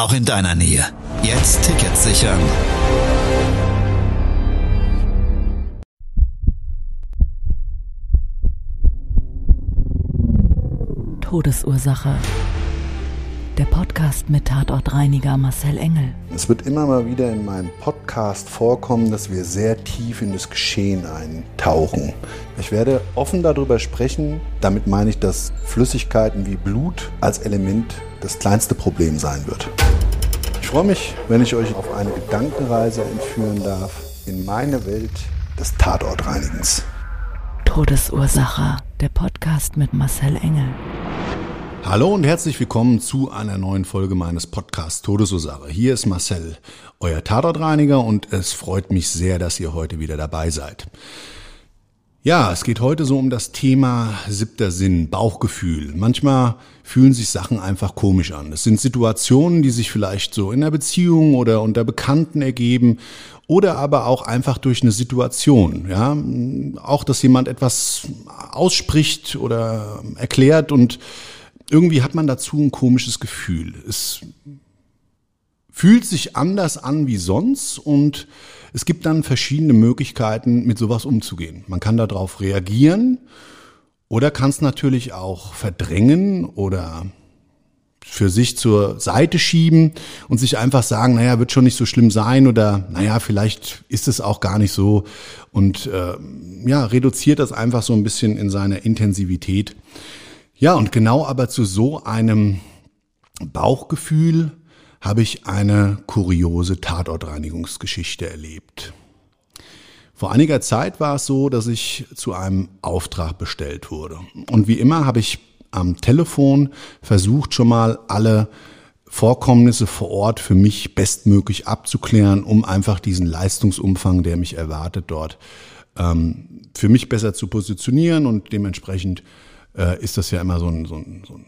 auch in deiner Nähe. Jetzt Tickets sichern. Todesursache. Der Podcast mit Tatortreiniger Marcel Engel. Es wird immer mal wieder in meinem Podcast vorkommen, dass wir sehr tief in das Geschehen eintauchen. Ich werde offen darüber sprechen. Damit meine ich, dass Flüssigkeiten wie Blut als Element das kleinste Problem sein wird. Ich freue mich, wenn ich euch auf eine Gedankenreise entführen darf in meine Welt des Tatortreinigens. Todesursache. Der Podcast mit Marcel Engel. Hallo und herzlich willkommen zu einer neuen Folge meines Podcasts Todesursache. Hier ist Marcel, euer Tatortreiniger und es freut mich sehr, dass ihr heute wieder dabei seid. Ja, es geht heute so um das Thema siebter Sinn, Bauchgefühl. Manchmal fühlen sich Sachen einfach komisch an. Es sind Situationen, die sich vielleicht so in der Beziehung oder unter Bekannten ergeben oder aber auch einfach durch eine Situation. Ja, auch, dass jemand etwas ausspricht oder erklärt und irgendwie hat man dazu ein komisches Gefühl. Es fühlt sich anders an wie sonst und es gibt dann verschiedene Möglichkeiten, mit sowas umzugehen. Man kann darauf reagieren oder kann es natürlich auch verdrängen oder für sich zur Seite schieben und sich einfach sagen, naja, wird schon nicht so schlimm sein oder naja, vielleicht ist es auch gar nicht so und äh, ja, reduziert das einfach so ein bisschen in seiner Intensivität. Ja, und genau aber zu so einem Bauchgefühl habe ich eine kuriose Tatortreinigungsgeschichte erlebt. Vor einiger Zeit war es so, dass ich zu einem Auftrag bestellt wurde. Und wie immer habe ich am Telefon versucht, schon mal alle Vorkommnisse vor Ort für mich bestmöglich abzuklären, um einfach diesen Leistungsumfang, der mich erwartet, dort ähm, für mich besser zu positionieren und dementsprechend äh, ist das ja immer so ein, so ein, so ein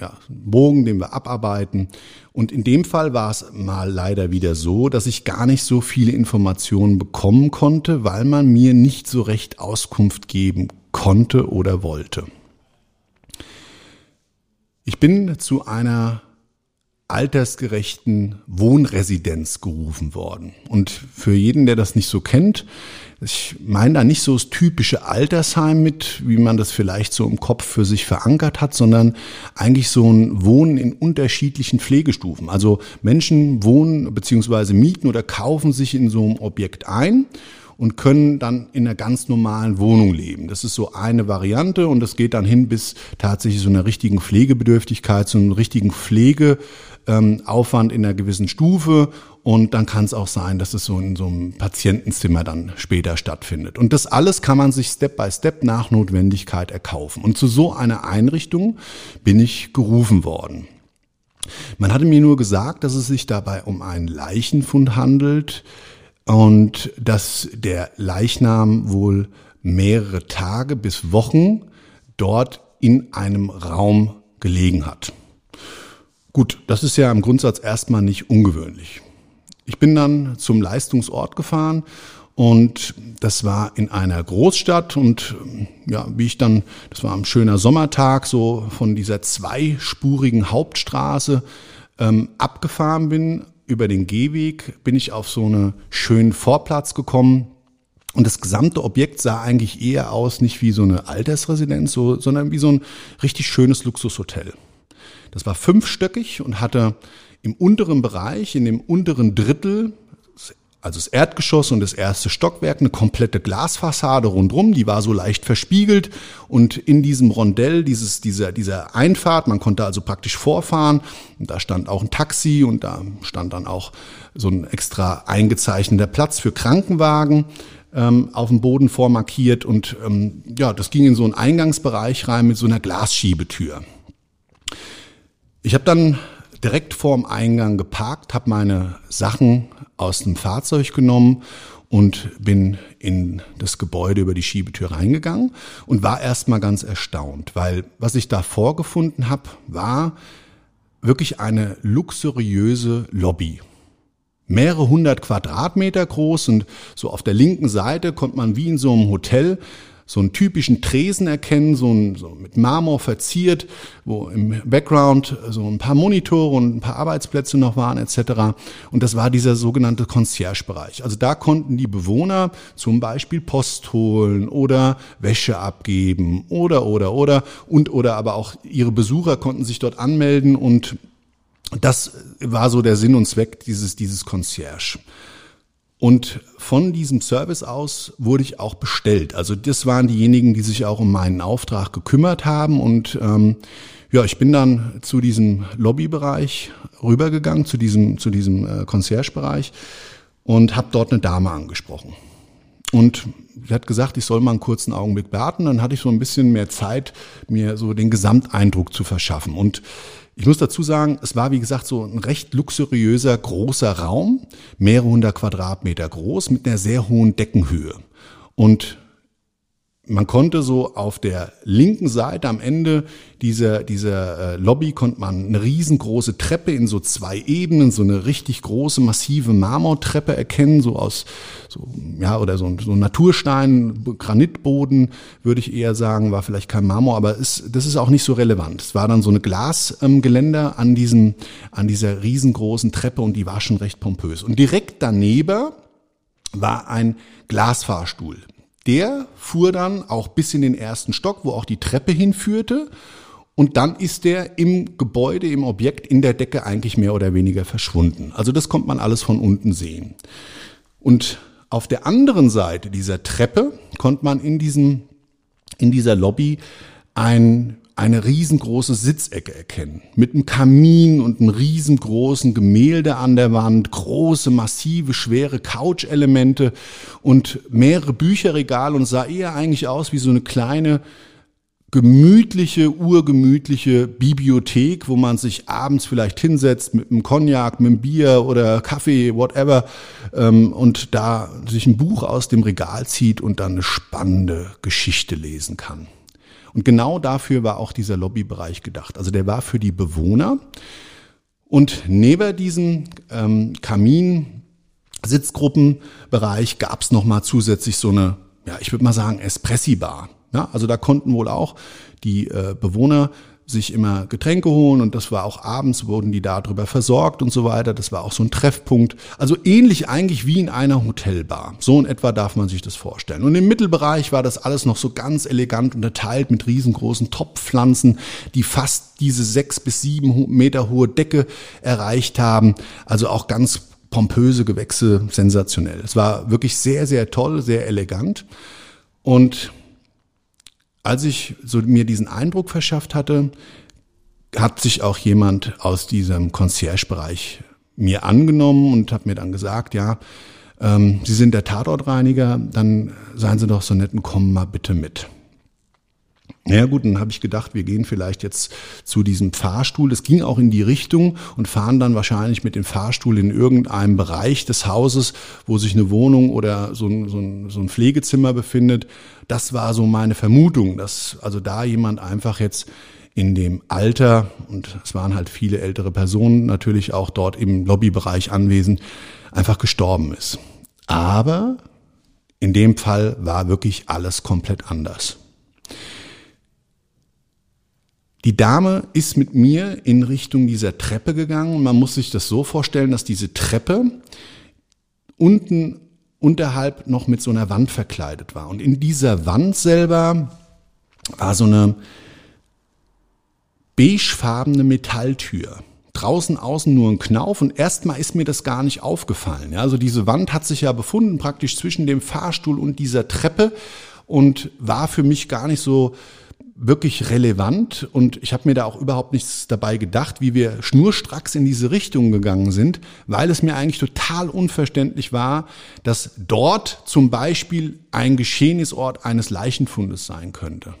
ja, Bogen, den wir abarbeiten. Und in dem Fall war es mal leider wieder so, dass ich gar nicht so viele Informationen bekommen konnte, weil man mir nicht so recht Auskunft geben konnte oder wollte. Ich bin zu einer altersgerechten Wohnresidenz gerufen worden. Und für jeden, der das nicht so kennt, ich meine da nicht so das typische Altersheim mit, wie man das vielleicht so im Kopf für sich verankert hat, sondern eigentlich so ein Wohnen in unterschiedlichen Pflegestufen. Also Menschen wohnen beziehungsweise mieten oder kaufen sich in so einem Objekt ein und können dann in einer ganz normalen Wohnung leben. Das ist so eine Variante und das geht dann hin bis tatsächlich so einer richtigen Pflegebedürftigkeit, so einem richtigen Pflege ähm, Aufwand in einer gewissen Stufe und dann kann es auch sein, dass es so in so einem Patientenzimmer dann später stattfindet. Und das alles kann man sich Step by Step nach Notwendigkeit erkaufen. Und zu so einer Einrichtung bin ich gerufen worden. Man hatte mir nur gesagt, dass es sich dabei um einen Leichenfund handelt und dass der Leichnam wohl mehrere Tage bis Wochen dort in einem Raum gelegen hat. Gut, das ist ja im Grundsatz erstmal nicht ungewöhnlich. Ich bin dann zum Leistungsort gefahren und das war in einer Großstadt und ja, wie ich dann, das war ein schöner Sommertag, so von dieser zweispurigen Hauptstraße ähm, abgefahren bin, über den Gehweg, bin ich auf so einen schönen Vorplatz gekommen. Und das gesamte Objekt sah eigentlich eher aus, nicht wie so eine Altersresidenz, so, sondern wie so ein richtig schönes Luxushotel. Das war fünfstöckig und hatte im unteren Bereich, in dem unteren Drittel, also das Erdgeschoss und das erste Stockwerk, eine komplette Glasfassade rundrum, die war so leicht verspiegelt und in diesem Rondell, dieses, dieser, dieser Einfahrt, man konnte also praktisch vorfahren, und da stand auch ein Taxi und da stand dann auch so ein extra eingezeichneter Platz für Krankenwagen ähm, auf dem Boden vormarkiert. Und ähm, ja, das ging in so einen Eingangsbereich rein mit so einer Glasschiebetür. Ich habe dann direkt vorm Eingang geparkt, habe meine Sachen aus dem Fahrzeug genommen und bin in das Gebäude über die Schiebetür reingegangen und war erstmal ganz erstaunt, weil was ich da vorgefunden habe, war wirklich eine luxuriöse Lobby. Mehrere hundert Quadratmeter groß und so auf der linken Seite konnte man wie in so einem Hotel so einen typischen Tresen erkennen, so, ein, so mit Marmor verziert, wo im Background so ein paar Monitore und ein paar Arbeitsplätze noch waren etc. Und das war dieser sogenannte Concierge-Bereich. Also da konnten die Bewohner zum Beispiel Post holen oder Wäsche abgeben oder oder oder und oder aber auch ihre Besucher konnten sich dort anmelden und das war so der Sinn und Zweck dieses, dieses Concierge. Und von diesem Service aus wurde ich auch bestellt. Also das waren diejenigen, die sich auch um meinen Auftrag gekümmert haben. Und ähm, ja, ich bin dann zu diesem Lobbybereich rübergegangen, zu diesem, zu diesem äh, Concierge-Bereich und habe dort eine Dame angesprochen. Und sie hat gesagt, ich soll mal einen kurzen Augenblick warten. Dann hatte ich so ein bisschen mehr Zeit, mir so den Gesamteindruck zu verschaffen. Und ich muss dazu sagen, es war wie gesagt so ein recht luxuriöser, großer Raum, mehrere hundert Quadratmeter groß mit einer sehr hohen Deckenhöhe. Und man konnte so auf der linken Seite am Ende dieser, dieser äh, Lobby konnte man eine riesengroße Treppe in so zwei Ebenen, so eine richtig große, massive Marmortreppe erkennen, so aus, so, ja, oder so, so Naturstein, Granitboden, würde ich eher sagen, war vielleicht kein Marmor, aber ist, das ist auch nicht so relevant. Es war dann so eine Glasgeländer ähm, an diesem, an dieser riesengroßen Treppe und die war schon recht pompös. Und direkt daneben war ein Glasfahrstuhl der fuhr dann auch bis in den ersten Stock, wo auch die Treppe hinführte. Und dann ist der im Gebäude, im Objekt, in der Decke eigentlich mehr oder weniger verschwunden. Also das kommt man alles von unten sehen. Und auf der anderen Seite dieser Treppe konnte man in diesem, in dieser Lobby ein eine riesengroße Sitzecke erkennen. Mit einem Kamin und einem riesengroßen Gemälde an der Wand, große, massive, schwere Couch-Elemente und mehrere Bücherregale und sah eher eigentlich aus wie so eine kleine, gemütliche, urgemütliche Bibliothek, wo man sich abends vielleicht hinsetzt mit einem Cognac, mit einem Bier oder Kaffee, whatever, ähm, und da sich ein Buch aus dem Regal zieht und dann eine spannende Geschichte lesen kann. Und genau dafür war auch dieser Lobbybereich gedacht. Also der war für die Bewohner. Und neben diesem ähm, Kamin, Sitzgruppenbereich gab es nochmal zusätzlich so eine, ja, ich würde mal sagen, Espressi-Bar. Ja, also da konnten wohl auch die äh, Bewohner sich immer Getränke holen und das war auch abends, wurden die darüber versorgt und so weiter. Das war auch so ein Treffpunkt. Also ähnlich eigentlich wie in einer Hotelbar. So in etwa darf man sich das vorstellen. Und im Mittelbereich war das alles noch so ganz elegant unterteilt mit riesengroßen Topfpflanzen, die fast diese sechs bis sieben Meter hohe Decke erreicht haben. Also auch ganz pompöse Gewächse, sensationell. Es war wirklich sehr, sehr toll, sehr elegant. Und als ich so mir diesen Eindruck verschafft hatte, hat sich auch jemand aus diesem Concierge-Bereich mir angenommen und hat mir dann gesagt, ja, ähm, Sie sind der Tatortreiniger, dann seien Sie doch so nett und kommen mal bitte mit. Naja gut, dann habe ich gedacht, wir gehen vielleicht jetzt zu diesem Fahrstuhl. Das ging auch in die Richtung und fahren dann wahrscheinlich mit dem Fahrstuhl in irgendeinem Bereich des Hauses, wo sich eine Wohnung oder so ein, so ein, so ein Pflegezimmer befindet. Das war so meine Vermutung, dass also da jemand einfach jetzt in dem Alter, und es waren halt viele ältere Personen natürlich auch dort im Lobbybereich anwesend, einfach gestorben ist. Aber in dem Fall war wirklich alles komplett anders. Die Dame ist mit mir in Richtung dieser Treppe gegangen. Man muss sich das so vorstellen, dass diese Treppe unten unterhalb noch mit so einer Wand verkleidet war. Und in dieser Wand selber war so eine beigefarbene Metalltür. Draußen außen nur ein Knauf und erstmal ist mir das gar nicht aufgefallen. Also diese Wand hat sich ja befunden praktisch zwischen dem Fahrstuhl und dieser Treppe und war für mich gar nicht so wirklich relevant und ich habe mir da auch überhaupt nichts dabei gedacht, wie wir schnurstracks in diese Richtung gegangen sind, weil es mir eigentlich total unverständlich war, dass dort zum Beispiel ein Geschehnisort eines Leichenfundes sein könnte.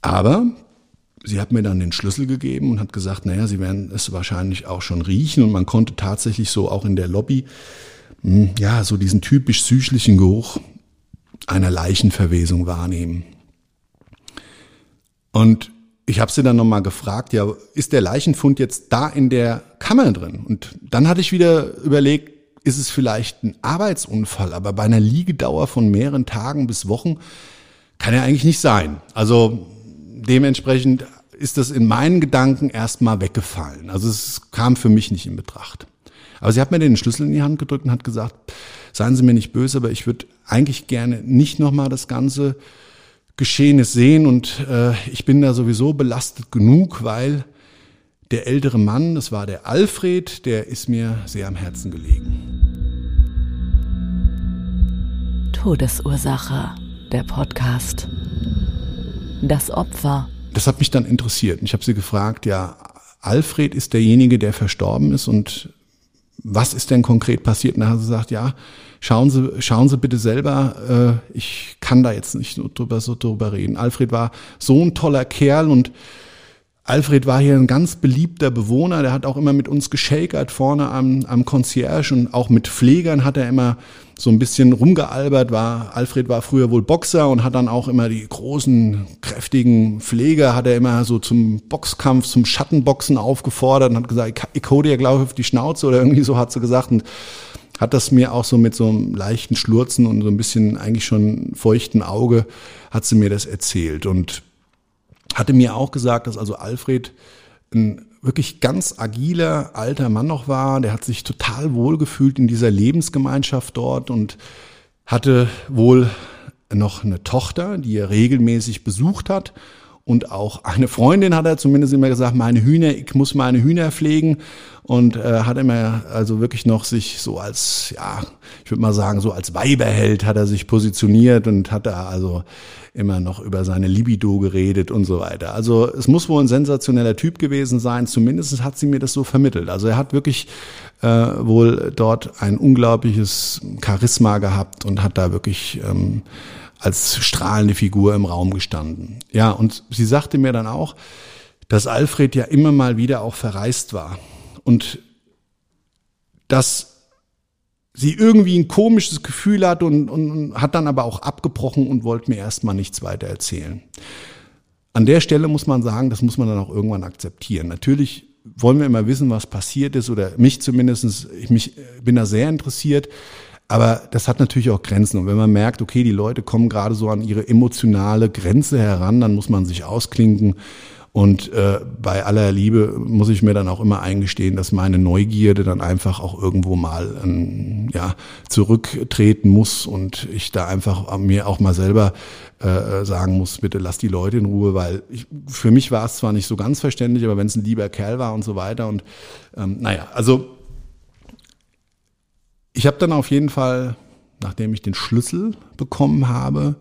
Aber sie hat mir dann den Schlüssel gegeben und hat gesagt, naja, sie werden es wahrscheinlich auch schon riechen und man konnte tatsächlich so auch in der Lobby, hm, ja, so diesen typisch süßlichen Geruch einer Leichenverwesung wahrnehmen. Und ich habe sie dann nochmal gefragt, ja, ist der Leichenfund jetzt da in der Kammer drin? Und dann hatte ich wieder überlegt, ist es vielleicht ein Arbeitsunfall, aber bei einer Liegedauer von mehreren Tagen bis Wochen kann ja eigentlich nicht sein. Also dementsprechend ist das in meinen Gedanken erstmal weggefallen. Also es kam für mich nicht in Betracht. Aber sie hat mir den Schlüssel in die Hand gedrückt und hat gesagt, seien Sie mir nicht böse, aber ich würde eigentlich gerne nicht nochmal das ganze Geschehenes sehen und äh, ich bin da sowieso belastet genug, weil der ältere Mann, das war der Alfred, der ist mir sehr am Herzen gelegen. Todesursache, der Podcast. Das Opfer. Das hat mich dann interessiert. Ich habe sie gefragt, ja, Alfred ist derjenige, der verstorben ist und was ist denn konkret passiert? Und dann hat sie gesagt, ja, schauen Sie, schauen Sie bitte selber, äh, ich kann da jetzt nicht drüber, so drüber reden. Alfred war so ein toller Kerl und Alfred war hier ein ganz beliebter Bewohner, der hat auch immer mit uns geschakert vorne am, am Concierge und auch mit Pflegern hat er immer so ein bisschen rumgealbert. War, Alfred war früher wohl Boxer und hat dann auch immer die großen, kräftigen Pfleger, hat er immer so zum Boxkampf, zum Schattenboxen aufgefordert und hat gesagt, ich, ich hau dir, glaube ich, auf die Schnauze oder irgendwie so hat sie gesagt. Und hat das mir auch so mit so einem leichten Schlurzen und so ein bisschen eigentlich schon feuchten Auge, hat sie mir das erzählt. Und hatte mir auch gesagt, dass also Alfred ein wirklich ganz agiler alter Mann noch war. Der hat sich total wohlgefühlt in dieser Lebensgemeinschaft dort und hatte wohl noch eine Tochter, die er regelmäßig besucht hat. Und auch eine Freundin hat er zumindest immer gesagt, meine Hühner, ich muss meine Hühner pflegen. Und äh, hat immer also wirklich noch sich so als, ja, ich würde mal sagen, so als Weiberheld hat er sich positioniert und hat da also immer noch über seine Libido geredet und so weiter. Also es muss wohl ein sensationeller Typ gewesen sein, zumindest hat sie mir das so vermittelt. Also er hat wirklich äh, wohl dort ein unglaubliches Charisma gehabt und hat da wirklich ähm, als strahlende Figur im Raum gestanden. Ja, und sie sagte mir dann auch, dass Alfred ja immer mal wieder auch verreist war und dass sie irgendwie ein komisches Gefühl hat und, und hat dann aber auch abgebrochen und wollte mir erstmal nichts weiter erzählen. An der Stelle muss man sagen, das muss man dann auch irgendwann akzeptieren. Natürlich wollen wir immer wissen, was passiert ist oder mich zumindestens. ich mich, bin da sehr interessiert. Aber das hat natürlich auch Grenzen. Und wenn man merkt, okay, die Leute kommen gerade so an ihre emotionale Grenze heran, dann muss man sich ausklinken und äh, bei aller Liebe muss ich mir dann auch immer eingestehen, dass meine Neugierde dann einfach auch irgendwo mal ähm, ja, zurücktreten muss und ich da einfach mir auch mal selber äh, sagen muss, bitte lass die Leute in Ruhe, weil ich, für mich war es zwar nicht so ganz verständlich, aber wenn es ein lieber Kerl war und so weiter und ähm, naja, also ich habe dann auf jeden Fall, nachdem ich den Schlüssel bekommen habe,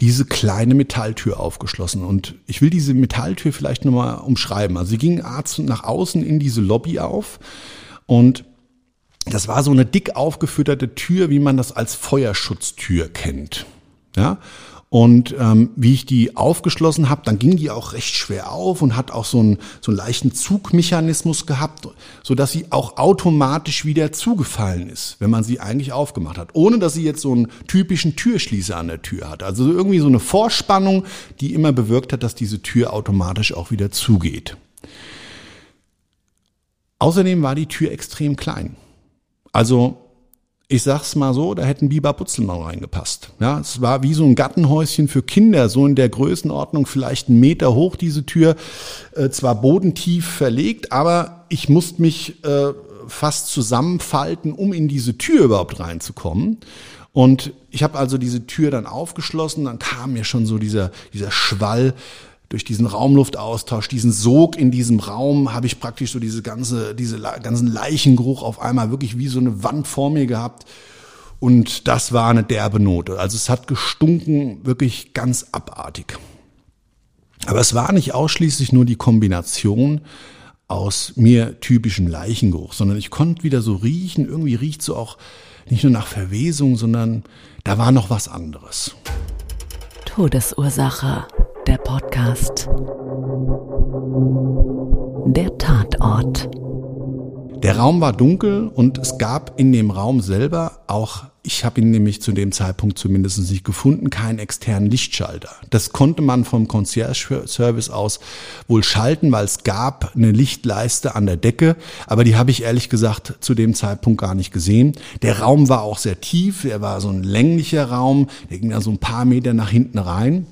diese kleine Metalltür aufgeschlossen. Und ich will diese Metalltür vielleicht nochmal umschreiben. Also sie ging nach außen in diese Lobby auf und das war so eine dick aufgefütterte Tür, wie man das als Feuerschutztür kennt. Ja, und ähm, wie ich die aufgeschlossen habe, dann ging die auch recht schwer auf und hat auch so einen, so einen leichten Zugmechanismus gehabt, so dass sie auch automatisch wieder zugefallen ist, wenn man sie eigentlich aufgemacht hat, ohne dass sie jetzt so einen typischen Türschließer an der Tür hat. Also irgendwie so eine Vorspannung, die immer bewirkt hat, dass diese Tür automatisch auch wieder zugeht. Außerdem war die Tür extrem klein. Also ich sag's mal so, da hätten Biber Butzelmann reingepasst. Ja, es war wie so ein Gartenhäuschen für Kinder, so in der Größenordnung, vielleicht einen Meter hoch, diese Tür, äh, zwar bodentief verlegt, aber ich musste mich äh, fast zusammenfalten, um in diese Tür überhaupt reinzukommen. Und ich habe also diese Tür dann aufgeschlossen, dann kam mir schon so dieser, dieser Schwall durch diesen Raumluftaustausch, diesen Sog in diesem Raum, habe ich praktisch so diese ganze, diese ganzen Leichengeruch auf einmal wirklich wie so eine Wand vor mir gehabt. Und das war eine derbe Note. Also es hat gestunken, wirklich ganz abartig. Aber es war nicht ausschließlich nur die Kombination aus mir typischem Leichengeruch, sondern ich konnte wieder so riechen, irgendwie riecht so auch nicht nur nach Verwesung, sondern da war noch was anderes. Todesursache der Podcast. Der Tatort. Der Raum war dunkel und es gab in dem Raum selber auch, ich habe ihn nämlich zu dem Zeitpunkt zumindest nicht gefunden, keinen externen Lichtschalter. Das konnte man vom Concierge-Service aus wohl schalten, weil es gab eine Lichtleiste an der Decke, aber die habe ich ehrlich gesagt zu dem Zeitpunkt gar nicht gesehen. Der Raum war auch sehr tief, er war so ein länglicher Raum, der ging da so ein paar Meter nach hinten rein.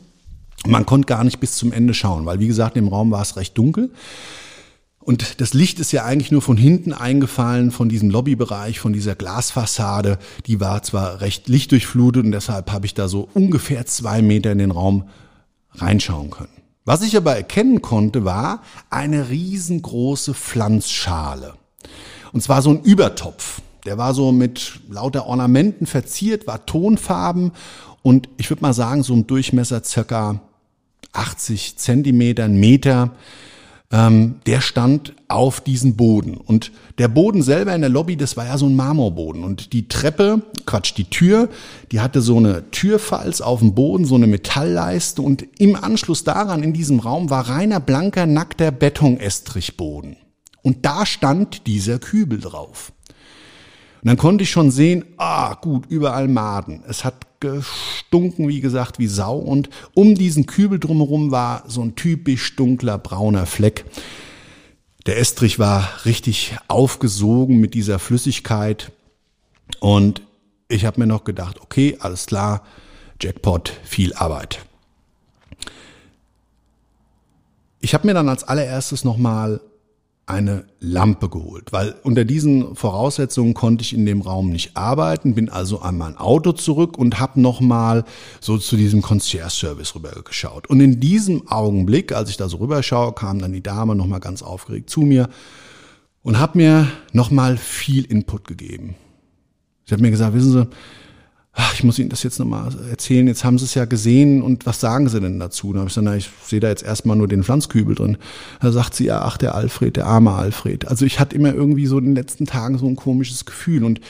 Man konnte gar nicht bis zum Ende schauen, weil wie gesagt, im Raum war es recht dunkel. Und das Licht ist ja eigentlich nur von hinten eingefallen, von diesem Lobbybereich, von dieser Glasfassade. Die war zwar recht lichtdurchflutet und deshalb habe ich da so ungefähr zwei Meter in den Raum reinschauen können. Was ich aber erkennen konnte, war eine riesengroße Pflanzschale. Und zwar so ein Übertopf. Der war so mit lauter Ornamenten verziert, war tonfarben und ich würde mal sagen, so im Durchmesser circa 80 Zentimeter, ein Meter ähm, der stand auf diesem Boden. Und der Boden selber in der Lobby, das war ja so ein Marmorboden. Und die Treppe, Quatsch, die Tür, die hatte so eine Türfalz auf dem Boden, so eine Metallleiste. Und im Anschluss daran, in diesem Raum, war reiner, blanker, nackter Betonestrichboden. Und da stand dieser Kübel drauf. Und dann konnte ich schon sehen, ah, gut, überall Maden. Es hat gestunken, wie gesagt, wie Sau. Und um diesen Kübel drumherum war so ein typisch dunkler brauner Fleck. Der Estrich war richtig aufgesogen mit dieser Flüssigkeit. Und ich habe mir noch gedacht, okay, alles klar, Jackpot, viel Arbeit. Ich habe mir dann als allererstes nochmal eine Lampe geholt, weil unter diesen Voraussetzungen konnte ich in dem Raum nicht arbeiten, bin also an mein Auto zurück und habe nochmal so zu diesem Concierge-Service rübergeschaut. Und in diesem Augenblick, als ich da so rüberschaue, kam dann die Dame nochmal ganz aufgeregt zu mir und hat mir nochmal viel Input gegeben. Sie hat mir gesagt, wissen Sie, ach, ich muss Ihnen das jetzt nochmal erzählen, jetzt haben Sie es ja gesehen und was sagen Sie denn dazu? Da habe ich gesagt, na, ich sehe da jetzt erstmal nur den Pflanzkübel drin. Da sagt sie, ja, ach, der Alfred, der arme Alfred. Also ich hatte immer irgendwie so in den letzten Tagen so ein komisches Gefühl und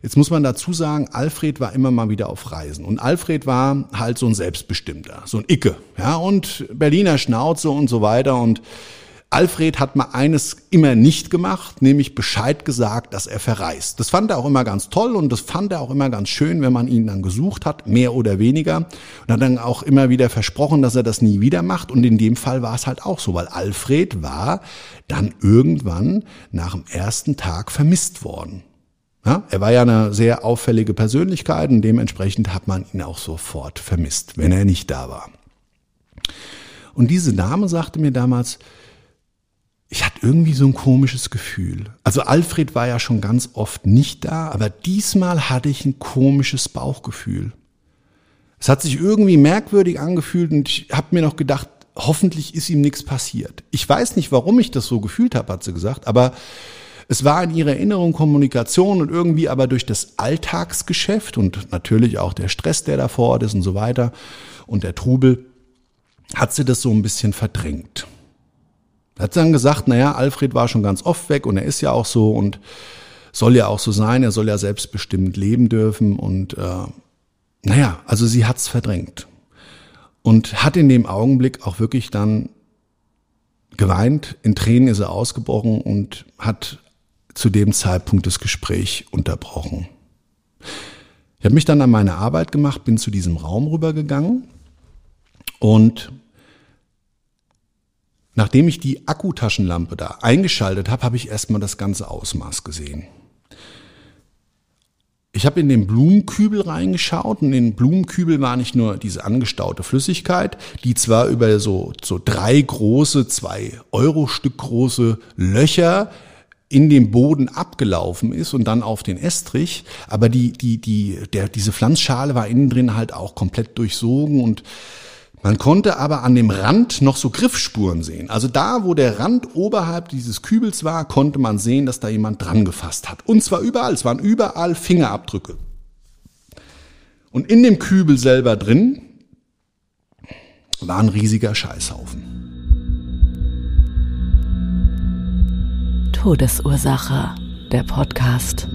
Jetzt muss man dazu sagen, Alfred war immer mal wieder auf Reisen. Und Alfred war halt so ein Selbstbestimmter, so ein Icke, ja, und Berliner Schnauze und so weiter. Und Alfred hat mal eines immer nicht gemacht, nämlich Bescheid gesagt, dass er verreist. Das fand er auch immer ganz toll und das fand er auch immer ganz schön, wenn man ihn dann gesucht hat, mehr oder weniger. Und hat dann auch immer wieder versprochen, dass er das nie wieder macht. Und in dem Fall war es halt auch so, weil Alfred war dann irgendwann nach dem ersten Tag vermisst worden. Ja, er war ja eine sehr auffällige Persönlichkeit und dementsprechend hat man ihn auch sofort vermisst, wenn er nicht da war. Und diese Dame sagte mir damals, ich hatte irgendwie so ein komisches Gefühl. Also Alfred war ja schon ganz oft nicht da, aber diesmal hatte ich ein komisches Bauchgefühl. Es hat sich irgendwie merkwürdig angefühlt und ich habe mir noch gedacht, hoffentlich ist ihm nichts passiert. Ich weiß nicht, warum ich das so gefühlt habe, hat sie gesagt, aber es war in ihrer Erinnerung Kommunikation und irgendwie aber durch das Alltagsgeschäft und natürlich auch der Stress, der da vor Ort ist und so weiter und der Trubel, hat sie das so ein bisschen verdrängt. Hat dann gesagt, naja, Alfred war schon ganz oft weg und er ist ja auch so und soll ja auch so sein, er soll ja selbstbestimmt leben dürfen und äh, naja, also sie hat's verdrängt und hat in dem Augenblick auch wirklich dann geweint, in Tränen ist er ausgebrochen und hat zu dem Zeitpunkt das Gespräch unterbrochen. Ich habe mich dann an meine Arbeit gemacht, bin zu diesem Raum rübergegangen und Nachdem ich die Akkutaschenlampe da eingeschaltet habe, habe ich erstmal das ganze Ausmaß gesehen. Ich habe in den Blumenkübel reingeschaut und in den Blumenkübel war nicht nur diese angestaute Flüssigkeit, die zwar über so, so drei große, zwei Euro Stück große Löcher in dem Boden abgelaufen ist und dann auf den Estrich, aber die, die, die, der, diese Pflanzschale war innen drin halt auch komplett durchsogen und man konnte aber an dem Rand noch so Griffspuren sehen. Also da, wo der Rand oberhalb dieses Kübels war, konnte man sehen, dass da jemand dran gefasst hat. Und zwar überall. Es waren überall Fingerabdrücke. Und in dem Kübel selber drin war ein riesiger Scheißhaufen. Todesursache, der Podcast.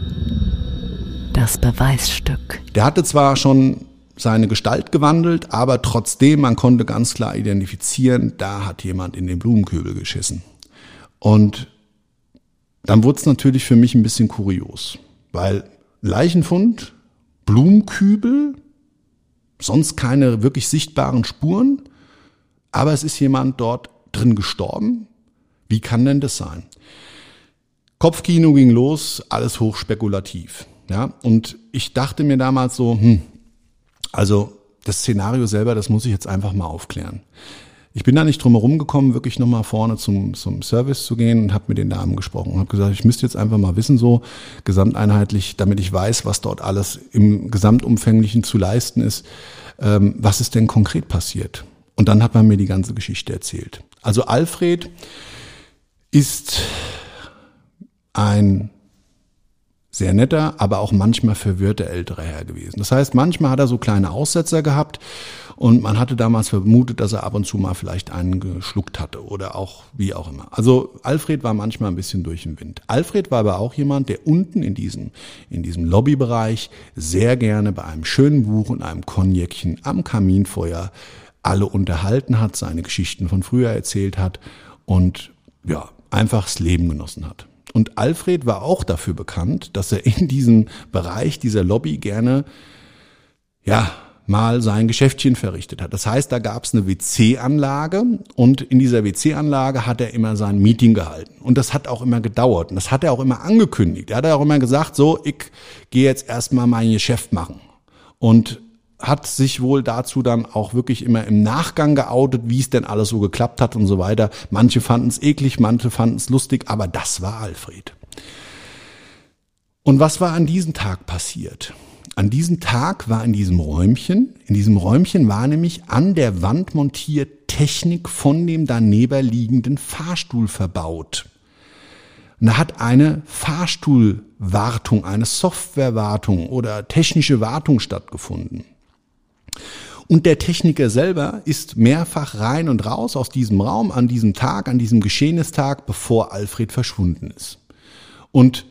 Das Beweisstück. Der hatte zwar schon seine Gestalt gewandelt, aber trotzdem, man konnte ganz klar identifizieren, da hat jemand in den Blumenkübel geschissen. Und dann wurde es natürlich für mich ein bisschen kurios, weil Leichenfund, Blumenkübel, sonst keine wirklich sichtbaren Spuren, aber es ist jemand dort drin gestorben. Wie kann denn das sein? Kopfkino ging los, alles hochspekulativ. Ja, und ich dachte mir damals so, hm, also das Szenario selber, das muss ich jetzt einfach mal aufklären. Ich bin da nicht drum herum gekommen, wirklich nochmal vorne zum, zum Service zu gehen und habe mit den Damen gesprochen und habe gesagt, ich müsste jetzt einfach mal wissen, so gesamteinheitlich, damit ich weiß, was dort alles im Gesamtumfänglichen zu leisten ist, ähm, was ist denn konkret passiert. Und dann hat man mir die ganze Geschichte erzählt. Also Alfred ist ein sehr netter, aber auch manchmal verwirrter älterer Herr gewesen. Das heißt, manchmal hat er so kleine Aussetzer gehabt und man hatte damals vermutet, dass er ab und zu mal vielleicht einen geschluckt hatte oder auch wie auch immer. Also Alfred war manchmal ein bisschen durch den Wind. Alfred war aber auch jemand, der unten in diesem, in diesem Lobbybereich sehr gerne bei einem schönen Buch und einem Cognacchen am Kaminfeuer alle unterhalten hat, seine Geschichten von früher erzählt hat und ja, einfach das Leben genossen hat. Und Alfred war auch dafür bekannt, dass er in diesem Bereich dieser Lobby gerne, ja, mal sein Geschäftchen verrichtet hat. Das heißt, da gab es eine WC-Anlage und in dieser WC-Anlage hat er immer sein Meeting gehalten. Und das hat auch immer gedauert und das hat er auch immer angekündigt. Er hat auch immer gesagt, so, ich gehe jetzt erstmal mein Geschäft machen. Und hat sich wohl dazu dann auch wirklich immer im Nachgang geoutet, wie es denn alles so geklappt hat und so weiter. Manche fanden es eklig, manche fanden es lustig, aber das war Alfred. Und was war an diesem Tag passiert? An diesem Tag war in diesem Räumchen, in diesem Räumchen war nämlich an der Wand montiert Technik von dem daneben liegenden Fahrstuhl verbaut. Und da hat eine Fahrstuhlwartung, eine Softwarewartung oder technische Wartung stattgefunden. Und der Techniker selber ist mehrfach rein und raus aus diesem Raum an diesem Tag, an diesem Geschehnistag, bevor Alfred verschwunden ist. Und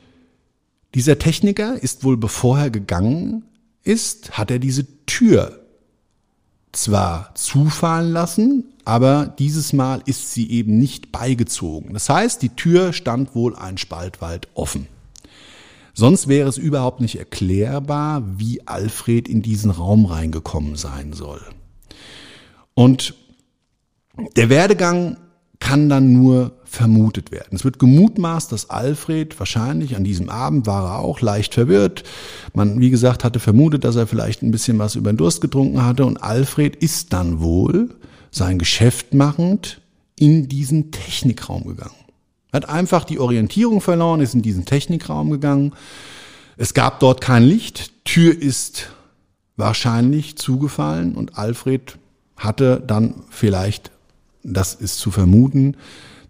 dieser Techniker ist wohl, bevor er gegangen ist, hat er diese Tür zwar zufallen lassen, aber dieses Mal ist sie eben nicht beigezogen. Das heißt, die Tür stand wohl ein Spalt weit offen. Sonst wäre es überhaupt nicht erklärbar, wie Alfred in diesen Raum reingekommen sein soll. Und der Werdegang kann dann nur vermutet werden. Es wird gemutmaßt, dass Alfred wahrscheinlich an diesem Abend war er auch leicht verwirrt. Man, wie gesagt, hatte vermutet, dass er vielleicht ein bisschen was über den Durst getrunken hatte und Alfred ist dann wohl sein Geschäft machend in diesen Technikraum gegangen. Hat einfach die Orientierung verloren, ist in diesen Technikraum gegangen. Es gab dort kein Licht. Tür ist wahrscheinlich zugefallen und Alfred hatte dann vielleicht, das ist zu vermuten,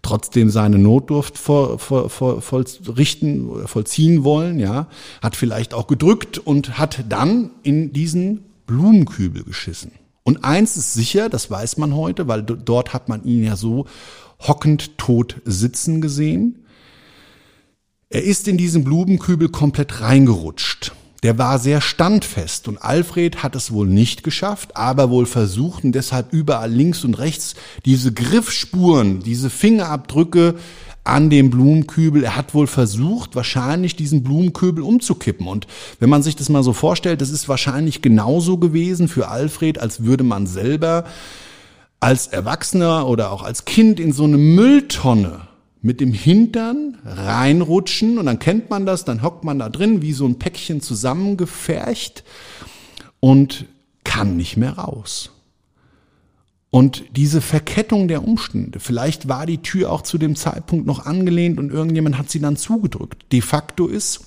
trotzdem seine Notdurft voll, voll, voll, voll richten, vollziehen wollen, ja, hat vielleicht auch gedrückt und hat dann in diesen Blumenkübel geschissen. Und eins ist sicher, das weiß man heute, weil dort hat man ihn ja so hockend tot sitzen gesehen. Er ist in diesen Blumenkübel komplett reingerutscht. Der war sehr standfest und Alfred hat es wohl nicht geschafft, aber wohl versucht und deshalb überall links und rechts diese Griffspuren, diese Fingerabdrücke an dem Blumenkübel. Er hat wohl versucht, wahrscheinlich diesen Blumenkübel umzukippen. Und wenn man sich das mal so vorstellt, das ist wahrscheinlich genauso gewesen für Alfred, als würde man selber als Erwachsener oder auch als Kind in so eine Mülltonne mit dem Hintern reinrutschen und dann kennt man das, dann hockt man da drin wie so ein Päckchen zusammengefercht und kann nicht mehr raus. Und diese Verkettung der Umstände, vielleicht war die Tür auch zu dem Zeitpunkt noch angelehnt und irgendjemand hat sie dann zugedrückt. De facto ist,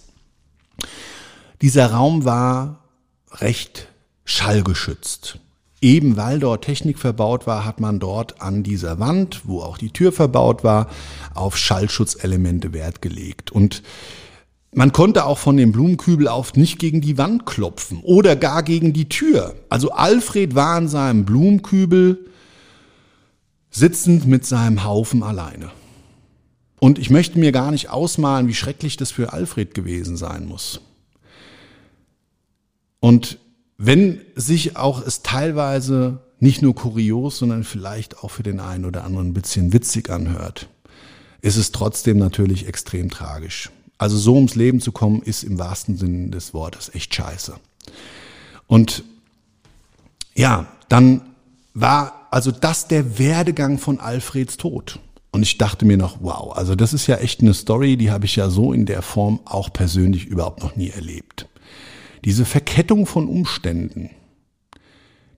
dieser Raum war recht schallgeschützt. Eben weil dort Technik verbaut war, hat man dort an dieser Wand, wo auch die Tür verbaut war, auf Schallschutzelemente Wert gelegt. Und man konnte auch von dem Blumenkübel auf nicht gegen die Wand klopfen oder gar gegen die Tür. Also Alfred war in seinem Blumenkübel sitzend mit seinem Haufen alleine. Und ich möchte mir gar nicht ausmalen, wie schrecklich das für Alfred gewesen sein muss. Und wenn sich auch es teilweise nicht nur kurios, sondern vielleicht auch für den einen oder anderen ein bisschen witzig anhört, ist es trotzdem natürlich extrem tragisch. Also so ums Leben zu kommen, ist im wahrsten Sinne des Wortes echt scheiße. Und ja, dann war also das der Werdegang von Alfreds Tod. Und ich dachte mir noch, wow, also das ist ja echt eine Story, die habe ich ja so in der Form auch persönlich überhaupt noch nie erlebt. Diese Verkettung von Umständen,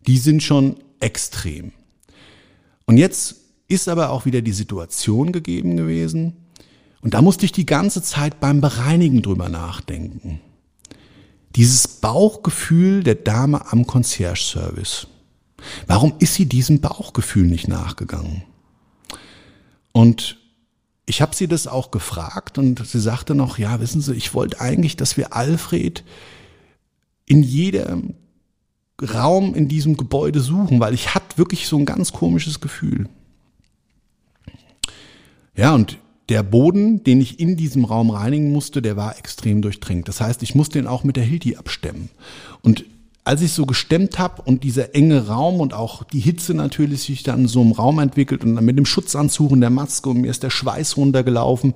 die sind schon extrem. Und jetzt ist aber auch wieder die Situation gegeben gewesen. Und da musste ich die ganze Zeit beim Bereinigen drüber nachdenken. Dieses Bauchgefühl der Dame am Concierge-Service. Warum ist sie diesem Bauchgefühl nicht nachgegangen? Und ich habe sie das auch gefragt und sie sagte noch, ja, wissen Sie, ich wollte eigentlich, dass wir Alfred in jedem Raum in diesem Gebäude suchen, weil ich hatte wirklich so ein ganz komisches Gefühl. Ja, und der Boden, den ich in diesem Raum reinigen musste, der war extrem durchtränkt. Das heißt, ich musste ihn auch mit der Hilti abstemmen. Und als ich so gestemmt habe und dieser enge Raum und auch die Hitze natürlich sich dann in so einem Raum entwickelt und dann mit dem Schutzanzug und der Maske und mir ist der Schweiß runtergelaufen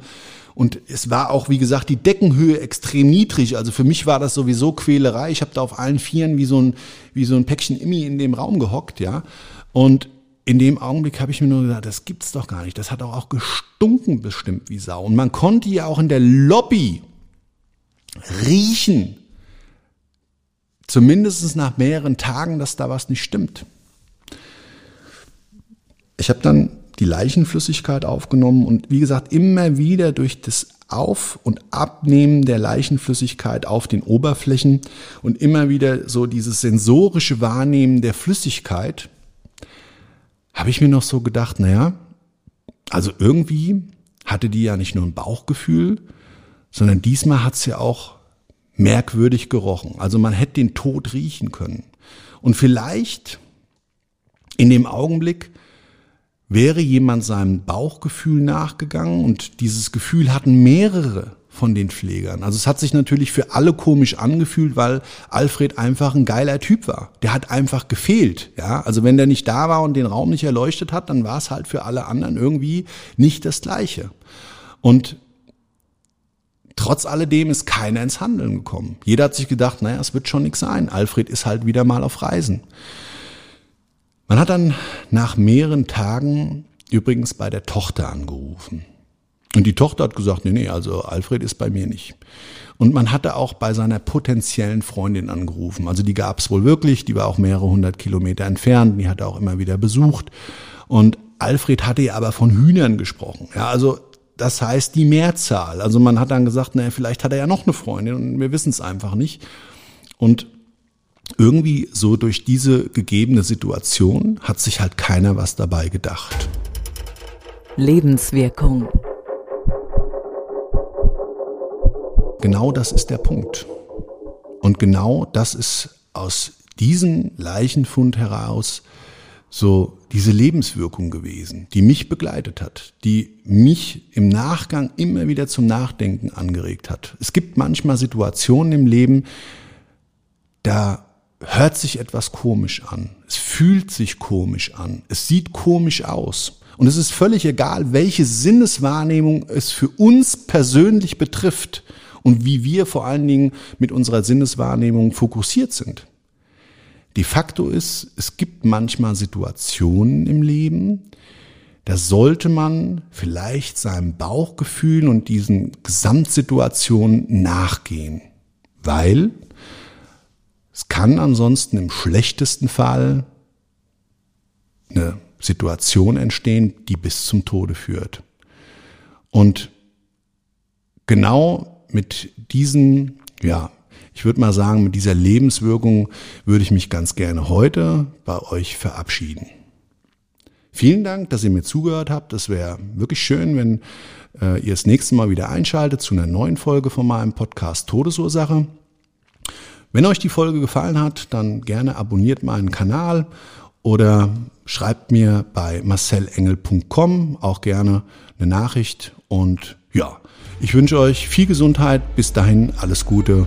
und es war auch, wie gesagt, die Deckenhöhe extrem niedrig. Also für mich war das sowieso Quälerei. Ich habe da auf allen Vieren wie so ein, wie so ein Päckchen Immi in dem Raum gehockt, ja. Und in dem Augenblick habe ich mir nur gedacht, das gibt's doch gar nicht. Das hat auch, auch gestunken bestimmt wie Sau. Und man konnte ja auch in der Lobby riechen, zumindest nach mehreren Tagen, dass da was nicht stimmt. Ich habe dann die Leichenflüssigkeit aufgenommen und wie gesagt, immer wieder durch das Auf- und Abnehmen der Leichenflüssigkeit auf den Oberflächen und immer wieder so dieses sensorische Wahrnehmen der Flüssigkeit habe ich mir noch so gedacht, naja, also irgendwie hatte die ja nicht nur ein Bauchgefühl, sondern diesmal hat es ja auch merkwürdig gerochen. Also man hätte den Tod riechen können. Und vielleicht in dem Augenblick wäre jemand seinem Bauchgefühl nachgegangen und dieses Gefühl hatten mehrere von den Pflegern. Also es hat sich natürlich für alle komisch angefühlt, weil Alfred einfach ein geiler Typ war. Der hat einfach gefehlt, ja. Also wenn der nicht da war und den Raum nicht erleuchtet hat, dann war es halt für alle anderen irgendwie nicht das Gleiche. Und trotz alledem ist keiner ins Handeln gekommen. Jeder hat sich gedacht, naja, es wird schon nichts sein. Alfred ist halt wieder mal auf Reisen. Man hat dann nach mehreren Tagen übrigens bei der Tochter angerufen. Und die Tochter hat gesagt, nee, nee, also Alfred ist bei mir nicht. Und man hatte auch bei seiner potenziellen Freundin angerufen. Also die gab es wohl wirklich, die war auch mehrere hundert Kilometer entfernt, die hat er auch immer wieder besucht. Und Alfred hatte ja aber von Hühnern gesprochen. Ja, also das heißt die Mehrzahl. Also man hat dann gesagt, naja, vielleicht hat er ja noch eine Freundin und wir wissen es einfach nicht. Und irgendwie so durch diese gegebene Situation hat sich halt keiner was dabei gedacht. Lebenswirkung. Genau das ist der Punkt. Und genau das ist aus diesem Leichenfund heraus so diese Lebenswirkung gewesen, die mich begleitet hat, die mich im Nachgang immer wieder zum Nachdenken angeregt hat. Es gibt manchmal Situationen im Leben, da hört sich etwas komisch an. Es fühlt sich komisch an. Es sieht komisch aus. Und es ist völlig egal, welche Sinneswahrnehmung es für uns persönlich betrifft und wie wir vor allen Dingen mit unserer Sinneswahrnehmung fokussiert sind. De facto ist, es gibt manchmal Situationen im Leben, da sollte man vielleicht seinem Bauchgefühl und diesen Gesamtsituationen nachgehen, weil es kann ansonsten im schlechtesten Fall eine Situation entstehen, die bis zum Tode führt. Und genau mit diesen, ja, ich würde mal sagen, mit dieser Lebenswirkung würde ich mich ganz gerne heute bei euch verabschieden. Vielen Dank, dass ihr mir zugehört habt. Es wäre wirklich schön, wenn äh, ihr das nächste Mal wieder einschaltet zu einer neuen Folge von meinem Podcast Todesursache. Wenn euch die Folge gefallen hat, dann gerne abonniert meinen Kanal oder schreibt mir bei marcelengel.com auch gerne eine Nachricht. Und ja, ich wünsche euch viel Gesundheit. Bis dahin alles Gute.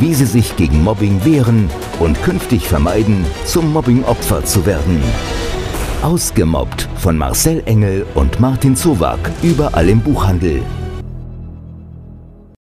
wie Sie sich gegen Mobbing wehren und künftig vermeiden, zum Mobbingopfer zu werden. Ausgemobbt von Marcel Engel und Martin Zowak, überall im Buchhandel.